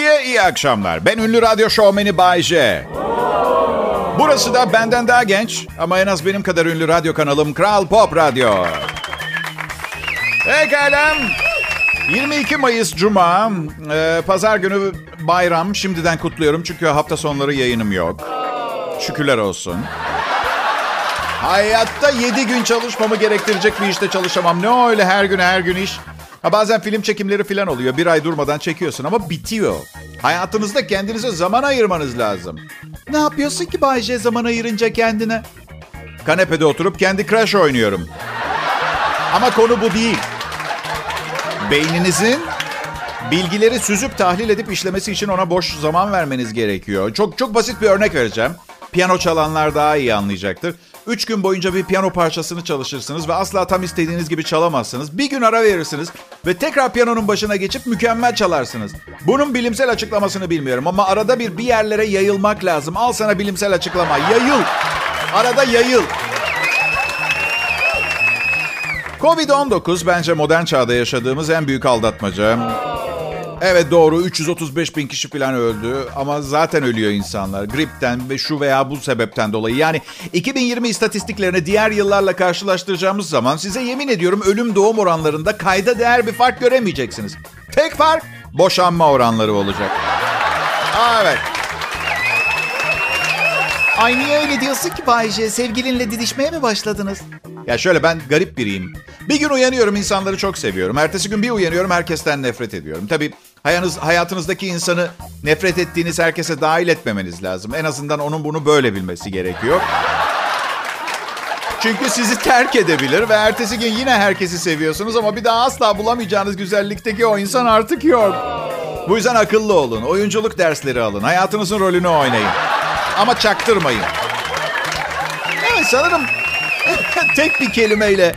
Türkiye iyi akşamlar. Ben ünlü radyo şovmeni Bay J. Burası da benden daha genç ama en az benim kadar ünlü radyo kanalım Kral Pop Radyo. Pekala. 22 Mayıs Cuma. Ee, Pazar günü bayram. Şimdiden kutluyorum çünkü hafta sonları yayınım yok. Şükürler olsun. Hayatta 7 gün çalışmamı gerektirecek bir işte çalışamam. Ne öyle her gün her gün iş. Ha bazen film çekimleri falan oluyor. Bir ay durmadan çekiyorsun ama bitiyor. Hayatınızda kendinize zaman ayırmanız lazım. Ne yapıyorsun ki Bayce zaman ayırınca kendine? Kanepede oturup kendi Crash oynuyorum. Ama konu bu değil. Beyninizin bilgileri süzüp tahlil edip işlemesi için ona boş zaman vermeniz gerekiyor. Çok çok basit bir örnek vereceğim. Piyano çalanlar daha iyi anlayacaktır. Üç gün boyunca bir piyano parçasını çalışırsınız ve asla tam istediğiniz gibi çalamazsınız. Bir gün ara verirsiniz ve tekrar piyanonun başına geçip mükemmel çalarsınız. Bunun bilimsel açıklamasını bilmiyorum ama arada bir bir yerlere yayılmak lazım. Al sana bilimsel açıklama. Yayıl. Arada yayıl. Covid-19 bence modern çağda yaşadığımız en büyük aldatmaca. Evet doğru 335 bin kişi falan öldü ama zaten ölüyor insanlar. Gripten ve şu veya bu sebepten dolayı. Yani 2020 istatistiklerini diğer yıllarla karşılaştıracağımız zaman size yemin ediyorum ölüm doğum oranlarında kayda değer bir fark göremeyeceksiniz. Tek fark boşanma oranları olacak. Aa, evet. Ay niye öyle diyorsun ki Bayce? Sevgilinle didişmeye mi başladınız? Ya şöyle ben garip biriyim. Bir gün uyanıyorum insanları çok seviyorum. Ertesi gün bir uyanıyorum herkesten nefret ediyorum. Tabii hayatınız, hayatınızdaki insanı nefret ettiğiniz herkese dahil etmemeniz lazım. En azından onun bunu böyle bilmesi gerekiyor. Çünkü sizi terk edebilir ve ertesi gün yine herkesi seviyorsunuz ama bir daha asla bulamayacağınız güzellikteki o insan artık yok. Bu yüzden akıllı olun. Oyunculuk dersleri alın. Hayatınızın rolünü oynayın. Ama çaktırmayın. Evet sanırım tek bir kelimeyle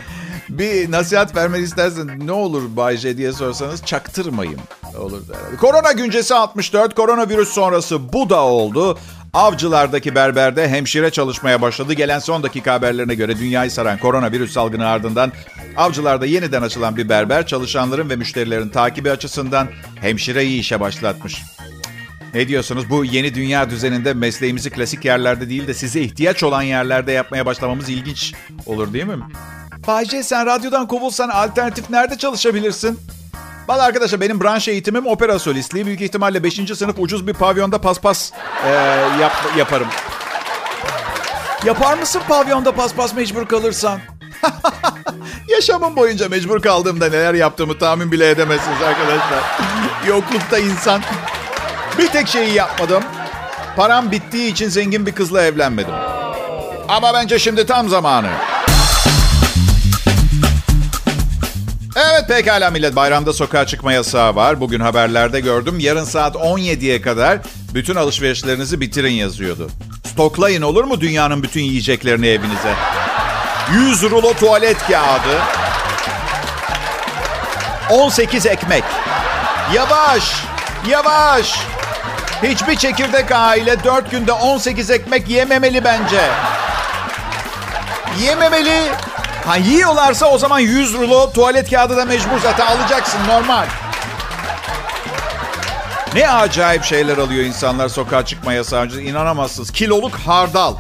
bir nasihat vermek istersen ne olur Bay J diye sorsanız çaktırmayın. Olur herhalde. Korona güncesi 64, koronavirüs sonrası bu da oldu. Avcılardaki berberde hemşire çalışmaya başladı. Gelen son dakika haberlerine göre dünyayı saran koronavirüs salgını ardından avcılarda yeniden açılan bir berber çalışanların ve müşterilerin takibi açısından hemşireyi işe başlatmış. Ne diyorsunuz? Bu yeni dünya düzeninde mesleğimizi klasik yerlerde değil de size ihtiyaç olan yerlerde yapmaya başlamamız ilginç olur değil mi? Bayce sen radyodan kovulsan alternatif nerede çalışabilirsin? Valla arkadaşlar benim branş eğitimim opera solistliği. Büyük ihtimalle 5. sınıf ucuz bir pavyonda paspas e, yap, yaparım. Yapar mısın pavyonda paspas mecbur kalırsan? Yaşamım boyunca mecbur kaldığımda neler yaptığımı tahmin bile edemezsiniz arkadaşlar. Yoklukta insan. Bir tek şeyi yapmadım. Param bittiği için zengin bir kızla evlenmedim. Ama bence şimdi tam zamanı. Pekala millet bayramda sokağa çıkma yasağı var. Bugün haberlerde gördüm. Yarın saat 17'ye kadar bütün alışverişlerinizi bitirin yazıyordu. Stoklayın olur mu dünyanın bütün yiyeceklerini evinize? 100 rulo tuvalet kağıdı. 18 ekmek. Yavaş, yavaş. Hiçbir çekirdek aile 4 günde 18 ekmek yememeli bence. Yememeli. Ha yiyorlarsa o zaman 100 rulo tuvalet kağıdı da mecbur zaten alacaksın normal. Ne acayip şeyler alıyor insanlar sokağa çıkma yasağı önce. İnanamazsınız. Kiloluk hardal.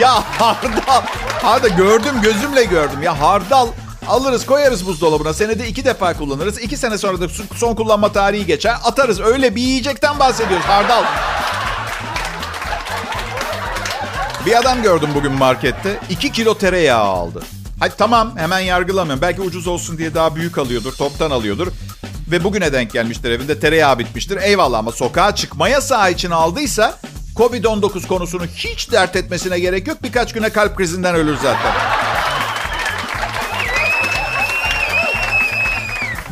Ya hardal. Hardal gördüm gözümle gördüm. Ya hardal alırız koyarız buzdolabına. Senede iki defa kullanırız. İki sene sonra da son kullanma tarihi geçer. Atarız. Öyle bir yiyecekten bahsediyoruz. Hardal. Bir adam gördüm bugün markette. 2 kilo tereyağı aldı. Hadi tamam hemen yargılamıyorum. Belki ucuz olsun diye daha büyük alıyordur. Toptan alıyordur. Ve bugüne denk gelmiştir evinde tereyağı bitmiştir. Eyvallah ama sokağa çıkma yasağı için aldıysa Covid-19 konusunu hiç dert etmesine gerek yok. Birkaç güne kalp krizinden ölür zaten.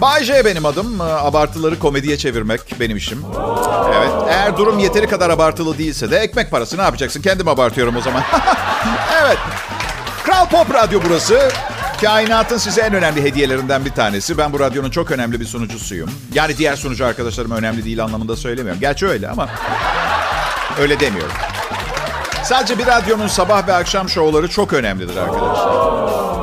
Bay J benim adım. Abartıları komediye çevirmek benim işim. Evet. Eğer durum yeteri kadar abartılı değilse de ekmek parası ne yapacaksın? Kendim abartıyorum o zaman. evet. Kral Pop Radyo burası. Kainatın size en önemli hediyelerinden bir tanesi. Ben bu radyonun çok önemli bir sunucusuyum. Yani diğer sunucu arkadaşlarım önemli değil anlamında söylemiyorum. Gerçi öyle ama öyle demiyorum. Sadece bir radyonun sabah ve akşam şovları çok önemlidir arkadaşlar.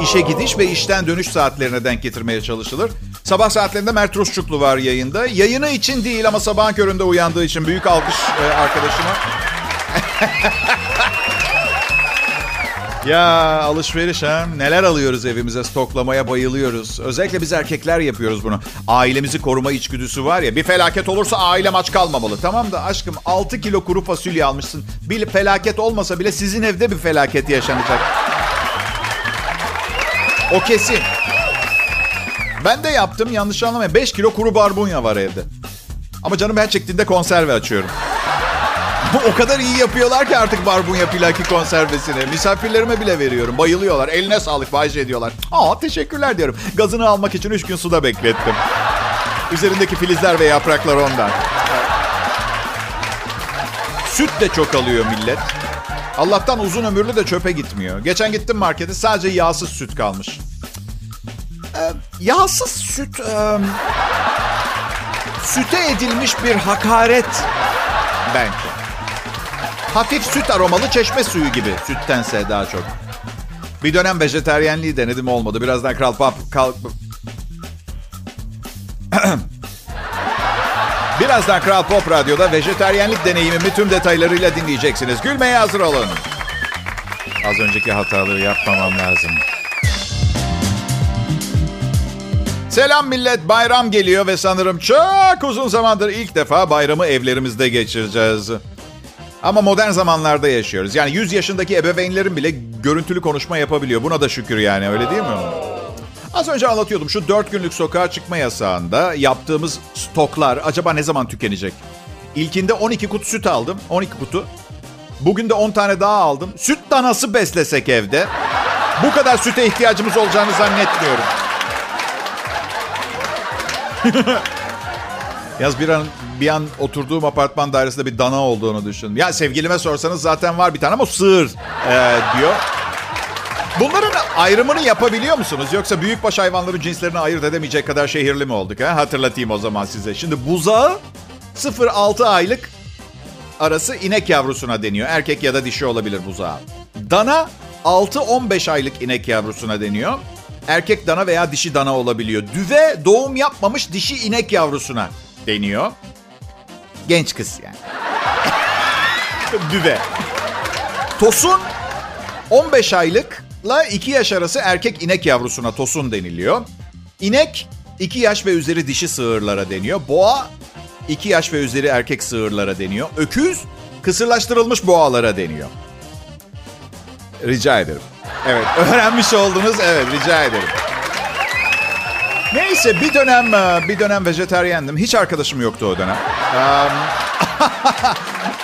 İşe gidiş ve işten dönüş saatlerine denk getirmeye çalışılır. Sabah saatlerinde Mert Rusçuklu var yayında. Yayını için değil ama sabahın köründe uyandığı için büyük alkış e, arkadaşıma. Ya alışveriş ha. Neler alıyoruz evimize stoklamaya bayılıyoruz. Özellikle biz erkekler yapıyoruz bunu. Ailemizi koruma içgüdüsü var ya. Bir felaket olursa ailem aç kalmamalı. Tamam da aşkım 6 kilo kuru fasulye almışsın. Bir felaket olmasa bile sizin evde bir felaket yaşanacak. O kesin. Ben de yaptım yanlış anlamayın. 5 kilo kuru barbunya var evde. Ama canım her çektiğinde konserve açıyorum. o kadar iyi yapıyorlar ki artık barbunya pilaki konservesini. Misafirlerime bile veriyorum. Bayılıyorlar. Eline sağlık Bayce ediyorlar. Aa teşekkürler diyorum. Gazını almak için 3 gün suda beklettim. Üzerindeki filizler ve yapraklar ondan. Süt de çok alıyor millet. Allah'tan uzun ömürlü de çöpe gitmiyor. Geçen gittim markete sadece yağsız süt kalmış. Ee, yağsız süt... E, süte edilmiş bir hakaret bence. Hafif süt aromalı çeşme suyu gibi. Süttense daha çok. Bir dönem vejeteryenliği denedim olmadı. Birazdan Kral Pop... Kal... Birazdan Kral Pop Radyo'da vejeteryenlik deneyimimi tüm detaylarıyla dinleyeceksiniz. Gülmeye hazır olun. Az önceki hataları yapmamam lazım. Selam millet, bayram geliyor ve sanırım çok uzun zamandır ilk defa bayramı evlerimizde geçireceğiz. Ama modern zamanlarda yaşıyoruz. Yani 100 yaşındaki ebeveynlerin bile görüntülü konuşma yapabiliyor. Buna da şükür yani öyle değil mi? Az önce anlatıyordum şu 4 günlük sokağa çıkma yasağında yaptığımız stoklar acaba ne zaman tükenecek? İlkinde 12 kutu süt aldım. 12 kutu. Bugün de 10 tane daha aldım. Süt danası beslesek evde. Bu kadar süte ihtiyacımız olacağını zannetmiyorum. Yaz bir an bir an oturduğum apartman dairesinde bir dana olduğunu düşün. Ya sevgilime sorsanız zaten var bir tane ama sığır ee, diyor. Bunların ayrımını yapabiliyor musunuz? Yoksa büyükbaş hayvanların cinslerini ayırt edemeyecek kadar şehirli mi olduk? Ha? Hatırlatayım o zaman size. Şimdi buzağı 0-6 aylık arası inek yavrusuna deniyor. Erkek ya da dişi olabilir buzağı. Dana 6-15 aylık inek yavrusuna deniyor. Erkek dana veya dişi dana olabiliyor. Düve doğum yapmamış dişi inek yavrusuna deniyor. Genç kız yani. Düve. Tosun 15 aylıkla 2 yaş arası erkek inek yavrusuna tosun deniliyor. İnek 2 yaş ve üzeri dişi sığırlara deniyor. Boğa 2 yaş ve üzeri erkek sığırlara deniyor. Öküz kısırlaştırılmış boğalara deniyor. Rica ederim. Evet, öğrenmiş oldunuz. Evet, rica ederim. Neyse bir dönem e, bir dönem vejeteryendim. Hiç arkadaşım yoktu o dönem.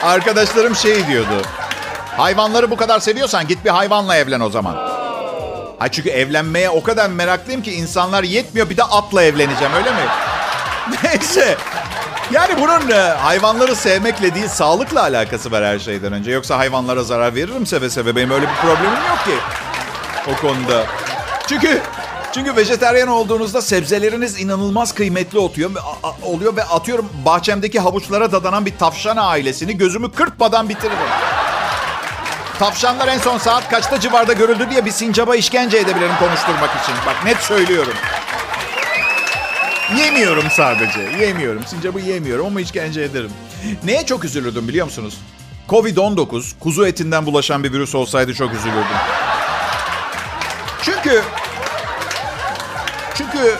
Arkadaşlarım şey diyordu. Hayvanları bu kadar seviyorsan git bir hayvanla evlen o zaman. Ha çünkü evlenmeye o kadar meraklıyım ki insanlar yetmiyor bir de atla evleneceğim öyle mi? Neyse. Yani bunun e, hayvanları sevmekle değil sağlıkla alakası var her şeyden önce. Yoksa hayvanlara zarar veririm seve seve. Benim öyle bir problemim yok ki o konuda. Çünkü çünkü vejeteryan olduğunuzda sebzeleriniz inanılmaz kıymetli oluyor, oluyor ve atıyorum bahçemdeki havuçlara dadanan bir tavşan ailesini gözümü kırpmadan bitiririm. Tavşanlar en son saat kaçta civarda görüldü diye bir sincaba işkence edebilirim konuşturmak için. Bak net söylüyorum. Yemiyorum sadece. Yemiyorum. Sincabı yemiyorum ama işkence ederim. Neye çok üzülürdüm biliyor musunuz? Covid-19 kuzu etinden bulaşan bir virüs olsaydı çok üzülürdüm. Çünkü çünkü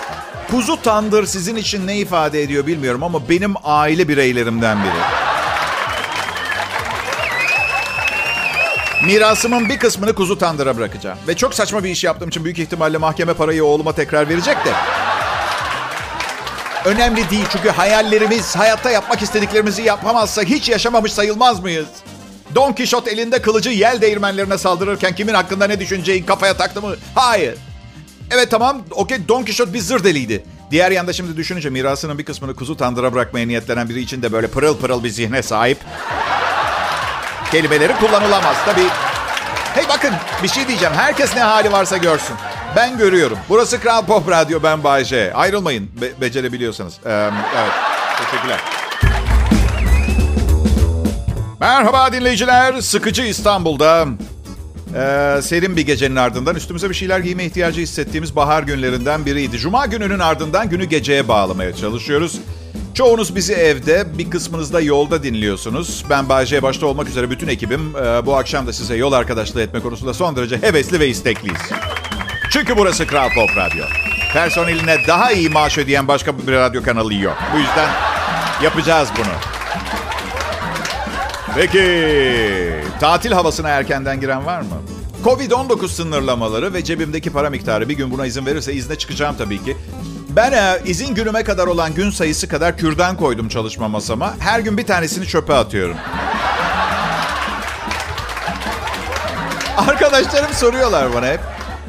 kuzu tandır sizin için ne ifade ediyor bilmiyorum ama benim aile bireylerimden biri. Mirasımın bir kısmını kuzu tandıra bırakacağım. Ve çok saçma bir iş yaptığım için büyük ihtimalle mahkeme parayı oğluma tekrar verecek de. Önemli değil çünkü hayallerimiz, hayatta yapmak istediklerimizi yapamazsak hiç yaşamamış sayılmaz mıyız? Don Kişot elinde kılıcı yel değirmenlerine saldırırken kimin hakkında ne düşüneceğin kafaya taktı mı? Hayır. Evet tamam okey Don Kişot bir zır deliydi. Diğer yanda şimdi düşününce mirasının bir kısmını kuzu tandıra bırakmaya niyetlenen biri için de böyle pırıl pırıl bir zihne sahip. Kelimeleri kullanılamaz tabii. Hey bakın bir şey diyeceğim. Herkes ne hali varsa görsün. Ben görüyorum. Burası Kral Pop Radyo. Ben Bayce. Ayrılmayın be- becerebiliyorsanız. Ee, evet. Teşekkürler. Merhaba dinleyiciler. Sıkıcı İstanbul'da Ee, serin bir gecenin ardından üstümüze bir şeyler giyme ihtiyacı hissettiğimiz bahar günlerinden biriydi. Cuma gününün ardından günü geceye bağlamaya çalışıyoruz. Çoğunuz bizi evde, bir kısmınız da yolda dinliyorsunuz. Ben Bayce başta olmak üzere bütün ekibim e, bu akşam da size yol arkadaşlığı etme konusunda son derece hevesli ve istekliyiz. Çünkü burası Kral Pop Radyo. Personeline daha iyi maaş ödeyen başka bir radyo kanalı yok. Bu yüzden yapacağız bunu. Peki, tatil havasına erkenden giren var mı? Covid-19 sınırlamaları ve cebimdeki para miktarı bir gün buna izin verirse izne çıkacağım tabii ki. Ben e, izin günüme kadar olan gün sayısı kadar kürdan koydum çalışma masama. Her gün bir tanesini çöpe atıyorum. Arkadaşlarım soruyorlar bana hep.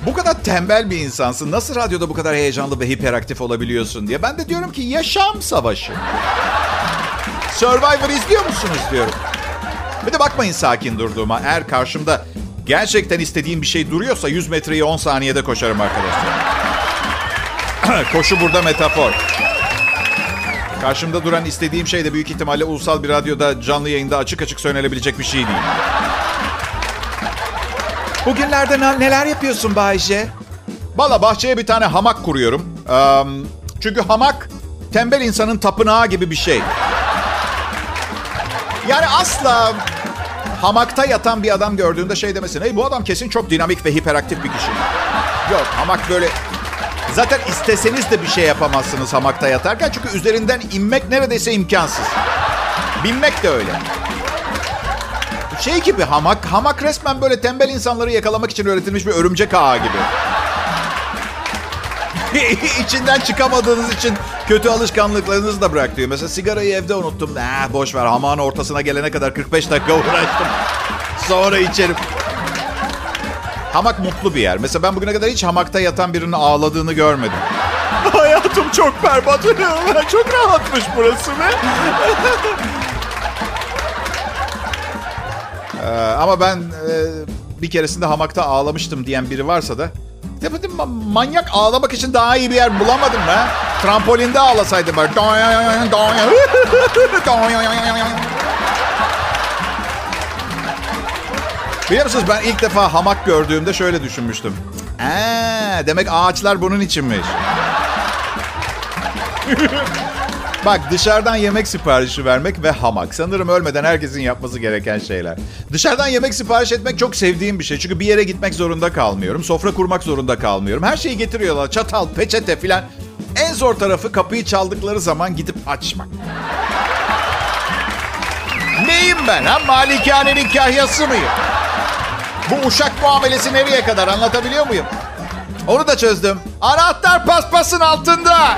Bu kadar tembel bir insansın. Nasıl radyoda bu kadar heyecanlı ve hiperaktif olabiliyorsun diye. Ben de diyorum ki yaşam savaşı. Survivor izliyor musunuz diyorum. Bir de bakmayın sakin durduğuma. Eğer karşımda gerçekten istediğim bir şey duruyorsa 100 metreyi 10 saniyede koşarım arkadaşlar. Koşu burada metafor. Karşımda duran istediğim şey de büyük ihtimalle ulusal bir radyoda canlı yayında açık açık söylenebilecek bir şey değil. Bugünlerde neler yapıyorsun Bayce? Valla bahçeye bir tane hamak kuruyorum. çünkü hamak tembel insanın tapınağı gibi bir şey. Yani asla hamakta yatan bir adam gördüğünde şey demesin. Hey bu adam kesin çok dinamik ve hiperaktif bir kişi. Yok hamak böyle Zaten isteseniz de bir şey yapamazsınız hamakta yatarken. Çünkü üzerinden inmek neredeyse imkansız. Binmek de öyle. Şey gibi hamak, hamak resmen böyle tembel insanları yakalamak için üretilmiş bir örümcek ağı gibi. İçinden çıkamadığınız için kötü alışkanlıklarınızı da bırak diyor. Mesela sigarayı evde unuttum. Eh, boş ver hamağın ortasına gelene kadar 45 dakika uğraştım. Sonra içerim. Hamak mutlu bir yer. Mesela ben bugüne kadar hiç hamakta yatan birinin ağladığını görmedim. Hayatım çok berbat. çok rahatmış burası be. ee, ama ben e, bir keresinde hamakta ağlamıştım diyen biri varsa da dedim manyak ağlamak için daha iyi bir yer bulamadım ben. Trampolində ağlasaydım ben. Biliyor musunuz ben ilk defa hamak gördüğümde şöyle düşünmüştüm. Ee, demek ağaçlar bunun içinmiş. Bak dışarıdan yemek siparişi vermek ve hamak. Sanırım ölmeden herkesin yapması gereken şeyler. Dışarıdan yemek sipariş etmek çok sevdiğim bir şey. Çünkü bir yere gitmek zorunda kalmıyorum. Sofra kurmak zorunda kalmıyorum. Her şeyi getiriyorlar. Çatal, peçete filan. En zor tarafı kapıyı çaldıkları zaman gidip açmak. Neyim ben ha? Malikanenin kahyası mıyım? Bu uşak muamelesi nereye kadar anlatabiliyor muyum? Onu da çözdüm. Anahtar paspasın altında.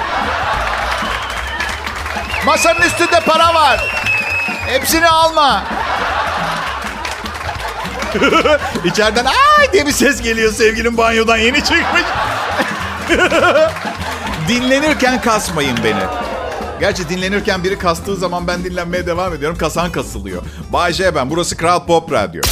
Masanın üstünde para var. Hepsini alma. İçeriden ay diye bir ses geliyor sevgilim banyodan yeni çıkmış. Dinlenirken kasmayın beni. Gerçi dinlenirken biri kastığı zaman ben dinlenmeye devam ediyorum. Kasan kasılıyor. Bay J ben. Burası Kral Pop Radyo.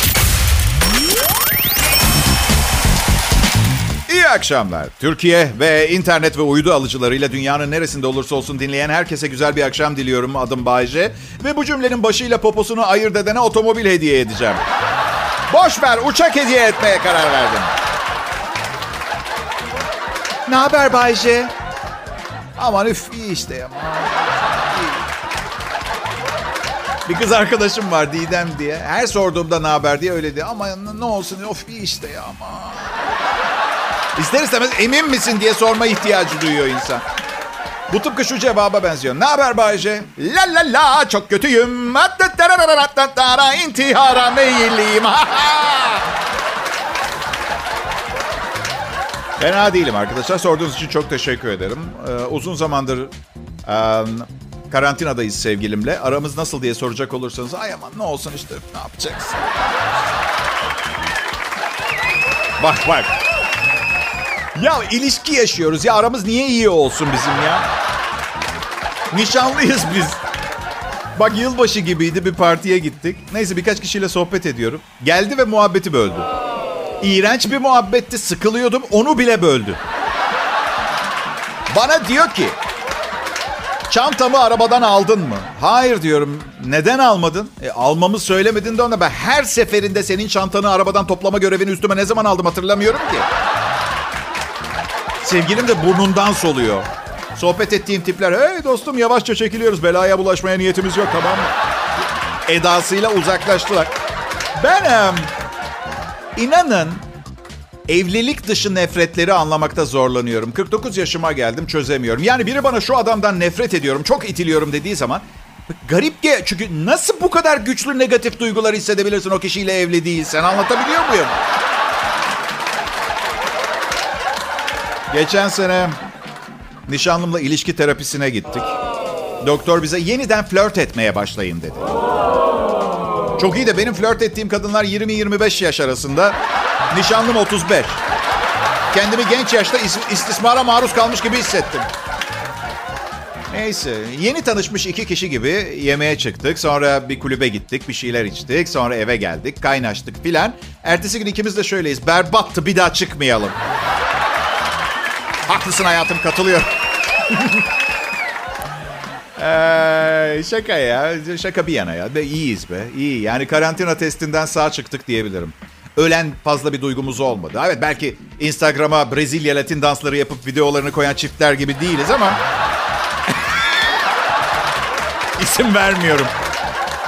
İyi akşamlar. Türkiye ve internet ve uydu alıcılarıyla dünyanın neresinde olursa olsun dinleyen herkese güzel bir akşam diliyorum. Adım Bayce. Ve bu cümlenin başıyla poposunu ayırt edene otomobil hediye edeceğim. Boş ver uçak hediye etmeye karar verdim. Ne haber Bayce? Aman üf iyi işte ya. Bir kız arkadaşım var Didem diye. Her sorduğumda ne haber diye öyle diyor. Ama ne olsun of iyi işte ya ama. İster istemez emin misin diye sorma ihtiyacı duyuyor insan. Bu tıpkı şu cevaba benziyor. Ne haber Bayce? La la la çok kötüyüm. İntihara meyilliyim. Fena değilim arkadaşlar. Sorduğunuz için çok teşekkür ederim. Ee, uzun zamandır um, karantinadayız sevgilimle. Aramız nasıl diye soracak olursanız ay aman ne olsun işte ne yapacaksın? bak bak. Ya ilişki yaşıyoruz ya aramız niye iyi olsun bizim ya? Nişanlıyız biz. Bak yılbaşı gibiydi bir partiye gittik. Neyse birkaç kişiyle sohbet ediyorum. Geldi ve muhabbeti böldü. İğrenç bir muhabbetti sıkılıyordum onu bile böldü. Bana diyor ki Çantamı arabadan aldın mı? Hayır diyorum. Neden almadın? E, almamı söylemedin de ona ben her seferinde senin çantanı arabadan toplama görevini üstüme ne zaman aldım hatırlamıyorum ki. Sevgilim de burnundan soluyor. Sohbet ettiğim tipler, hey dostum yavaşça çekiliyoruz. Belaya bulaşmaya niyetimiz yok tamam mı? Edasıyla uzaklaştılar. Ben em, inanın evlilik dışı nefretleri anlamakta zorlanıyorum. 49 yaşıma geldim çözemiyorum. Yani biri bana şu adamdan nefret ediyorum, çok itiliyorum dediği zaman garip ge çünkü nasıl bu kadar güçlü negatif duygular hissedebilirsin o kişiyle evli değilsen anlatabiliyor muyum? Geçen sene nişanlımla ilişki terapisine gittik. Doktor bize yeniden flört etmeye başlayın dedi. Çok iyi de benim flört ettiğim kadınlar 20-25 yaş arasında. Nişanlım 35. Kendimi genç yaşta istismara maruz kalmış gibi hissettim. Neyse yeni tanışmış iki kişi gibi yemeğe çıktık. Sonra bir kulübe gittik bir şeyler içtik. Sonra eve geldik kaynaştık filan. Ertesi gün ikimiz de şöyleyiz. Berbattı bir daha çıkmayalım. Haklısın hayatım katılıyorum. ee, şaka ya. Şaka bir yana ya. Be, iyiyiz be. İyi. Yani karantina testinden sağ çıktık diyebilirim. Ölen fazla bir duygumuz olmadı. Evet belki Instagram'a Brezilya Latin dansları yapıp videolarını koyan çiftler gibi değiliz ama... İsim vermiyorum.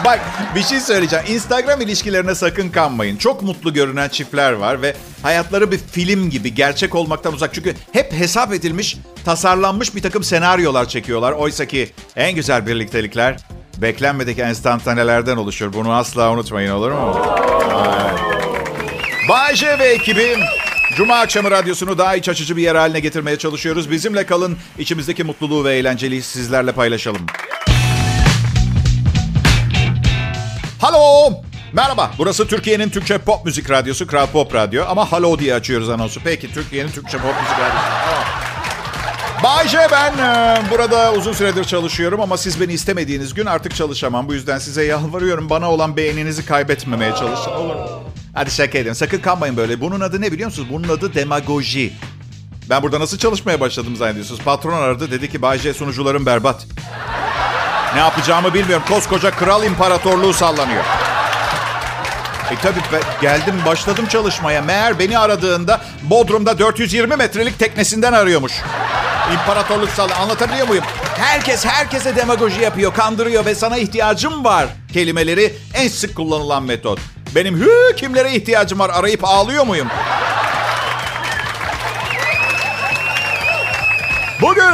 Bak bir şey söyleyeceğim. Instagram ilişkilerine sakın kanmayın. Çok mutlu görünen çiftler var ve hayatları bir film gibi gerçek olmaktan uzak. Çünkü hep hesap edilmiş, tasarlanmış bir takım senaryolar çekiyorlar. Oysa ki en güzel birliktelikler beklenmedik enstantanelerden oluşur. Bunu asla unutmayın olur mu? Bay J ve ekibi Cuma akşamı radyosunu daha iç açıcı bir yer haline getirmeye çalışıyoruz. Bizimle kalın, içimizdeki mutluluğu ve eğlenceliği sizlerle paylaşalım. Halo! Merhaba, burası Türkiye'nin Türkçe pop müzik radyosu Kral Pop Radyo. Ama halo diye açıyoruz anonsu. Peki, Türkiye'nin Türkçe pop müzik radyosu. Tamam. Bayce ben e, burada uzun süredir çalışıyorum ama siz beni istemediğiniz gün artık çalışamam. Bu yüzden size yalvarıyorum bana olan beğeninizi kaybetmemeye çalışın. Olur mu? Hadi şaka edin. Sakın kanmayın böyle. Bunun adı ne biliyor musunuz? Bunun adı demagoji. Ben burada nasıl çalışmaya başladım zannediyorsunuz? Patron aradı dedi ki Bayce sunucuların berbat. Ne yapacağımı bilmiyorum. Koskoca kral imparatorluğu sallanıyor. E tabii geldim başladım çalışmaya. Meğer beni aradığında Bodrum'da 420 metrelik teknesinden arıyormuş. İmparatorluk sallanıyor. Anlatabiliyor muyum? Herkes herkese demagoji yapıyor, kandırıyor ve sana ihtiyacım var kelimeleri en sık kullanılan metot. Benim hü kimlere ihtiyacım var arayıp ağlıyor muyum? Bugün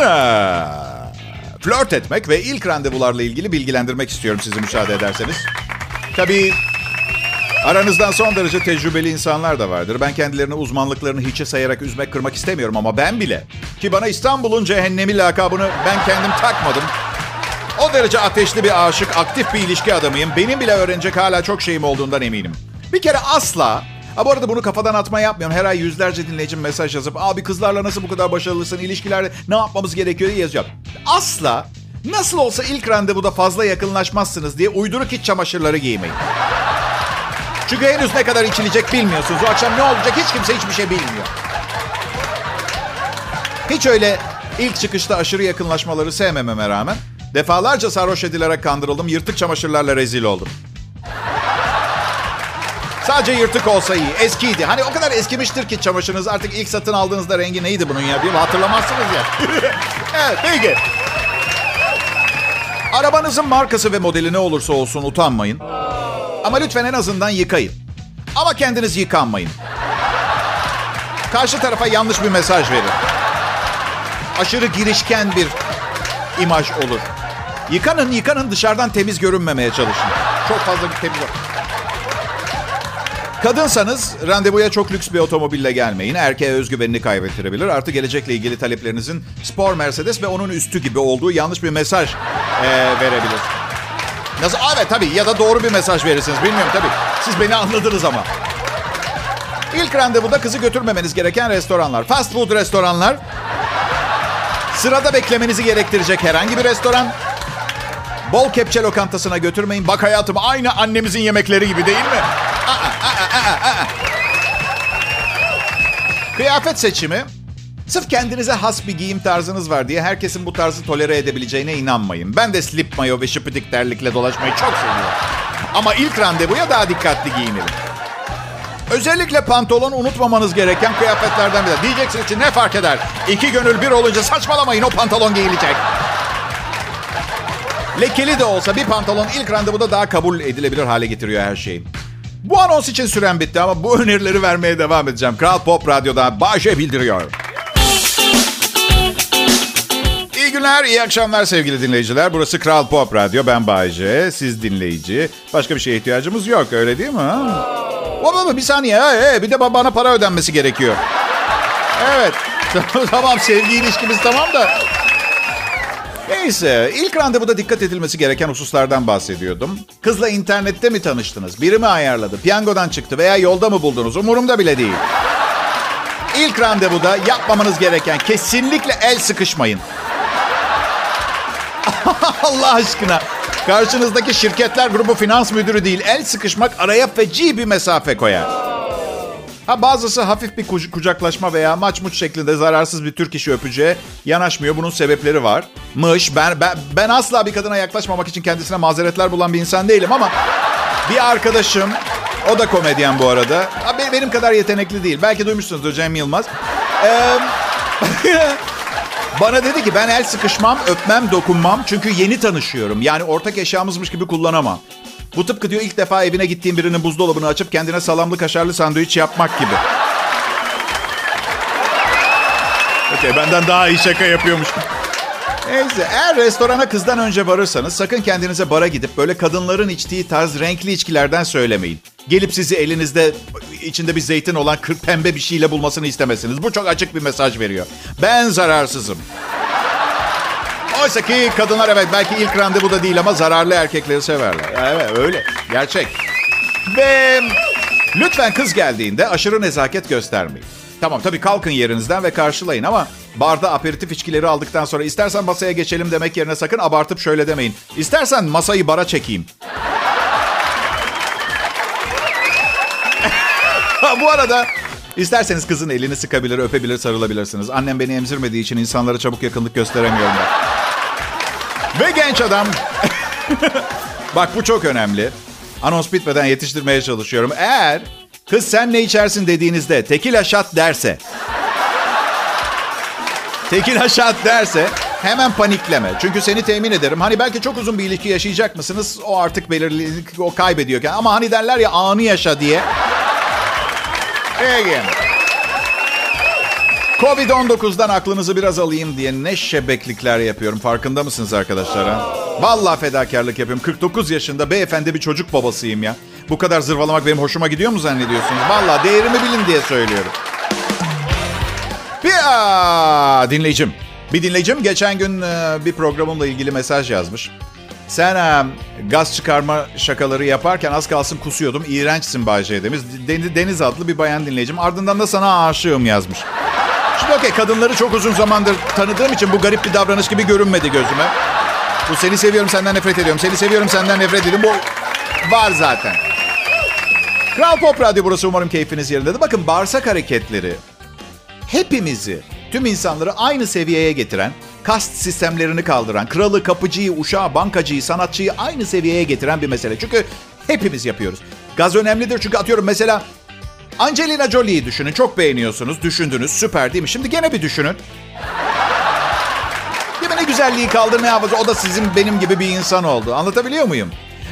flört etmek ve ilk randevularla ilgili bilgilendirmek istiyorum sizi müsaade ederseniz. Tabii aranızdan son derece tecrübeli insanlar da vardır. Ben kendilerini uzmanlıklarını hiçe sayarak üzmek kırmak istemiyorum ama ben bile ki bana İstanbul'un cehennemi lakabını ben kendim takmadım. O derece ateşli bir aşık, aktif bir ilişki adamıyım. Benim bile öğrenecek hala çok şeyim olduğundan eminim. Bir kere asla Ha bu arada bunu kafadan atma yapmıyorum. Her ay yüzlerce dinleyicim mesaj yazıp abi kızlarla nasıl bu kadar başarılısın, ilişkilerde ne yapmamız gerekiyor diye yazıyor. Asla nasıl olsa ilk randevuda fazla yakınlaşmazsınız diye uyduruk iç çamaşırları giymeyin. Çünkü henüz ne kadar içilecek bilmiyorsunuz. O akşam ne olacak hiç kimse hiçbir şey bilmiyor. Hiç öyle ilk çıkışta aşırı yakınlaşmaları sevmememe rağmen defalarca sarhoş edilerek kandırıldım. Yırtık çamaşırlarla rezil oldum. Sadece yırtık olsa iyi. Eskiydi. Hani o kadar eskimiştir ki çamaşırınız artık ilk satın aldığınızda rengi neydi bunun ya? Bir hatırlamazsınız ya. evet peki. Arabanızın markası ve modeli ne olursa olsun utanmayın. Ama lütfen en azından yıkayın. Ama kendiniz yıkanmayın. Karşı tarafa yanlış bir mesaj verin. Aşırı girişken bir imaj olur. Yıkanın yıkanın dışarıdan temiz görünmemeye çalışın. Çok fazla bir temiz Kadınsanız randevuya çok lüks bir otomobille gelmeyin. Erkeğe özgüvenini kaybettirebilir. Artı gelecekle ilgili taleplerinizin spor Mercedes ve onun üstü gibi olduğu yanlış bir mesaj e, verebilir. Nasıl? Evet tabii ya da doğru bir mesaj verirsiniz. Bilmiyorum tabii. Siz beni anladınız ama. İlk randevuda kızı götürmemeniz gereken restoranlar. Fast food restoranlar. Sırada beklemenizi gerektirecek herhangi bir restoran. Bol kepçe lokantasına götürmeyin. Bak hayatım aynı annemizin yemekleri gibi değil mi? Kıyafet seçimi Sırf kendinize has bir giyim tarzınız var diye herkesin bu tarzı tolere edebileceğine inanmayın. Ben de slip mayo ve şıpıdık terlikle dolaşmayı çok seviyorum. Ama ilk randevuya daha dikkatli giyinelim. Özellikle pantolon unutmamanız gereken kıyafetlerden biri. Diyeceksiniz ki ne fark eder? İki gönül bir olunca saçmalamayın o pantolon giyilecek. Lekeli de olsa bir pantolon ilk randevuda daha kabul edilebilir hale getiriyor her şeyi. Bu anons için süren bitti ama bu önerileri vermeye devam edeceğim. Kral Pop Radyo'da Bahçe bildiriyor. İyi günler, iyi akşamlar sevgili dinleyiciler. Burası Kral Pop Radyo, ben Bayce, siz dinleyici. Başka bir şeye ihtiyacımız yok, öyle değil mi? Baba bir saniye, hey, bir de bana para ödenmesi gerekiyor. Evet, tamam sevgi ilişkimiz tamam da... Neyse, ilk randevuda dikkat edilmesi gereken hususlardan bahsediyordum. Kızla internette mi tanıştınız? Biri mi ayarladı? Piyangodan çıktı veya yolda mı buldunuz? Umurumda bile değil. İlk randevuda yapmamanız gereken kesinlikle el sıkışmayın. Allah aşkına. Karşınızdaki şirketler grubu finans müdürü değil. El sıkışmak araya feci bir mesafe koyar. Ha bazısı hafif bir kucaklaşma veya maç muç şeklinde zararsız bir Türk işi öpücüğe yanaşmıyor. Bunun sebepleri var. Mış. Ben, ben, ben asla bir kadına yaklaşmamak için kendisine mazeretler bulan bir insan değilim ama bir arkadaşım o da komedyen bu arada. Benim kadar yetenekli değil. Belki duymuşsunuzdur Cem Yılmaz. Ee, bana dedi ki ben el sıkışmam, öpmem, dokunmam. Çünkü yeni tanışıyorum. Yani ortak eşyamızmış gibi kullanamam. Bu tıpkı diyor ilk defa evine gittiğim birinin buzdolabını açıp kendine salamlı kaşarlı sandviç yapmak gibi. Okey benden daha iyi şaka yapıyormuş. Neyse eğer restorana kızdan önce varırsanız sakın kendinize bara gidip böyle kadınların içtiği tarz renkli içkilerden söylemeyin. Gelip sizi elinizde içinde bir zeytin olan kırk pembe bir şeyle bulmasını istemezsiniz. Bu çok açık bir mesaj veriyor. Ben zararsızım. Oysa ki kadınlar evet belki ilk randevu da değil ama zararlı erkekleri severler. Evet öyle. Gerçek. Ve lütfen kız geldiğinde aşırı nezaket göstermeyin. Tamam tabii kalkın yerinizden ve karşılayın ama barda aperitif içkileri aldıktan sonra istersen masaya geçelim demek yerine sakın abartıp şöyle demeyin. İstersen masayı bara çekeyim. Bu arada isterseniz kızın elini sıkabilir, öpebilir, sarılabilirsiniz. Annem beni emzirmediği için insanlara çabuk yakınlık gösteremiyorum ben. Ve genç adam. Bak bu çok önemli. Anons bitmeden yetiştirmeye çalışıyorum. Eğer kız sen ne içersin dediğinizde tekil aşat derse. tekil aşat derse hemen panikleme. Çünkü seni temin ederim. Hani belki çok uzun bir ilişki yaşayacak mısınız? O artık belirli, o kaybediyorken. Ama hani derler ya anı yaşa diye. Peki. Covid-19'dan aklınızı biraz alayım diye ne şebeklikler yapıyorum. Farkında mısınız arkadaşlar? Ha? Vallahi fedakarlık yapıyorum. 49 yaşında beyefendi bir çocuk babasıyım ya. Bu kadar zırvalamak benim hoşuma gidiyor mu zannediyorsunuz? Vallahi değerimi bilin diye söylüyorum. Bir dinleyicim. Bir dinleyicim geçen gün bir programımla ilgili mesaj yazmış. Sen e, gaz çıkarma şakaları yaparken az kalsın kusuyordum. İğrençsin Bayce demiş. Deniz adlı bir bayan dinleyicim. Ardından da sana aşığım yazmış. Şimdi okey kadınları çok uzun zamandır tanıdığım için bu garip bir davranış gibi görünmedi gözüme. Bu seni seviyorum senden nefret ediyorum. Seni seviyorum senden nefret ediyorum. Bu var zaten. Kral Pop Radyo burası umarım keyfiniz yerindedir. Bakın bağırsak hareketleri hepimizi, tüm insanları aynı seviyeye getiren, kast sistemlerini kaldıran, kralı, kapıcıyı, uşağı, bankacıyı, sanatçıyı aynı seviyeye getiren bir mesele. Çünkü hepimiz yapıyoruz. Gaz önemlidir çünkü atıyorum mesela Angelina Jolie'yi düşünün. Çok beğeniyorsunuz. Düşündünüz. Süper değil mi? Şimdi gene bir düşünün. Değil mi? Ne güzelliği kaldı ne yapacak? O da sizin benim gibi bir insan oldu. Anlatabiliyor muyum?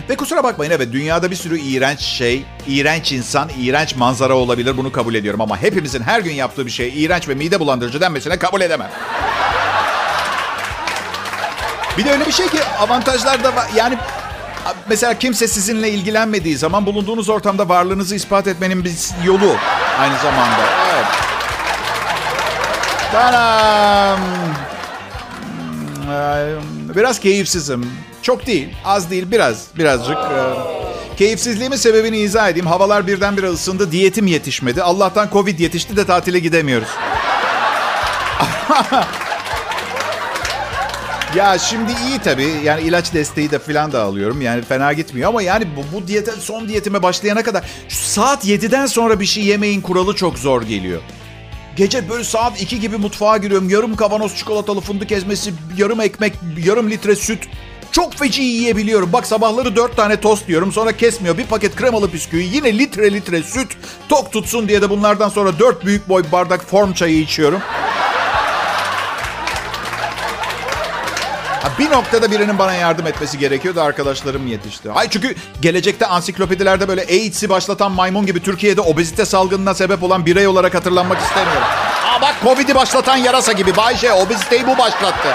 Ve kusura bakmayın evet dünyada bir sürü iğrenç şey, iğrenç insan, iğrenç manzara olabilir bunu kabul ediyorum. Ama hepimizin her gün yaptığı bir şey iğrenç ve mide bulandırıcı denmesine kabul edemem. Bir de öyle bir şey ki avantajlar da var. Yani Mesela kimse sizinle ilgilenmediği zaman bulunduğunuz ortamda varlığınızı ispat etmenin bir yolu aynı zamanda. Evet. Tanam. Hmm, biraz keyifsizim. Çok değil, az değil, biraz, birazcık. E, keyifsizliğimin sebebini izah edeyim. Havalar birdenbire ısındı, diyetim yetişmedi. Allah'tan Covid yetişti de tatile gidemiyoruz. Ya şimdi iyi tabii. Yani ilaç desteği de falan da alıyorum. Yani fena gitmiyor ama yani bu, bu diyete son diyetime başlayana kadar saat 7'den sonra bir şey yemeyin kuralı çok zor geliyor. Gece böyle saat 2 gibi mutfağa giriyorum. Yarım kavanoz çikolatalı fındık ezmesi, yarım ekmek, yarım litre süt. Çok feci yiyebiliyorum. Bak sabahları 4 tane tost yiyorum. Sonra kesmiyor. Bir paket kremalı bisküvi. Yine litre litre süt. Tok tutsun diye de bunlardan sonra 4 büyük boy bardak form çayı içiyorum. Bir noktada birinin bana yardım etmesi gerekiyordu. Arkadaşlarım yetişti. Hayır çünkü gelecekte ansiklopedilerde böyle AIDS'i başlatan maymun gibi Türkiye'de obezite salgınına sebep olan birey olarak hatırlanmak istemiyorum. Aa bak Covid'i başlatan yarasa gibi. Bayşe obeziteyi bu başlattı.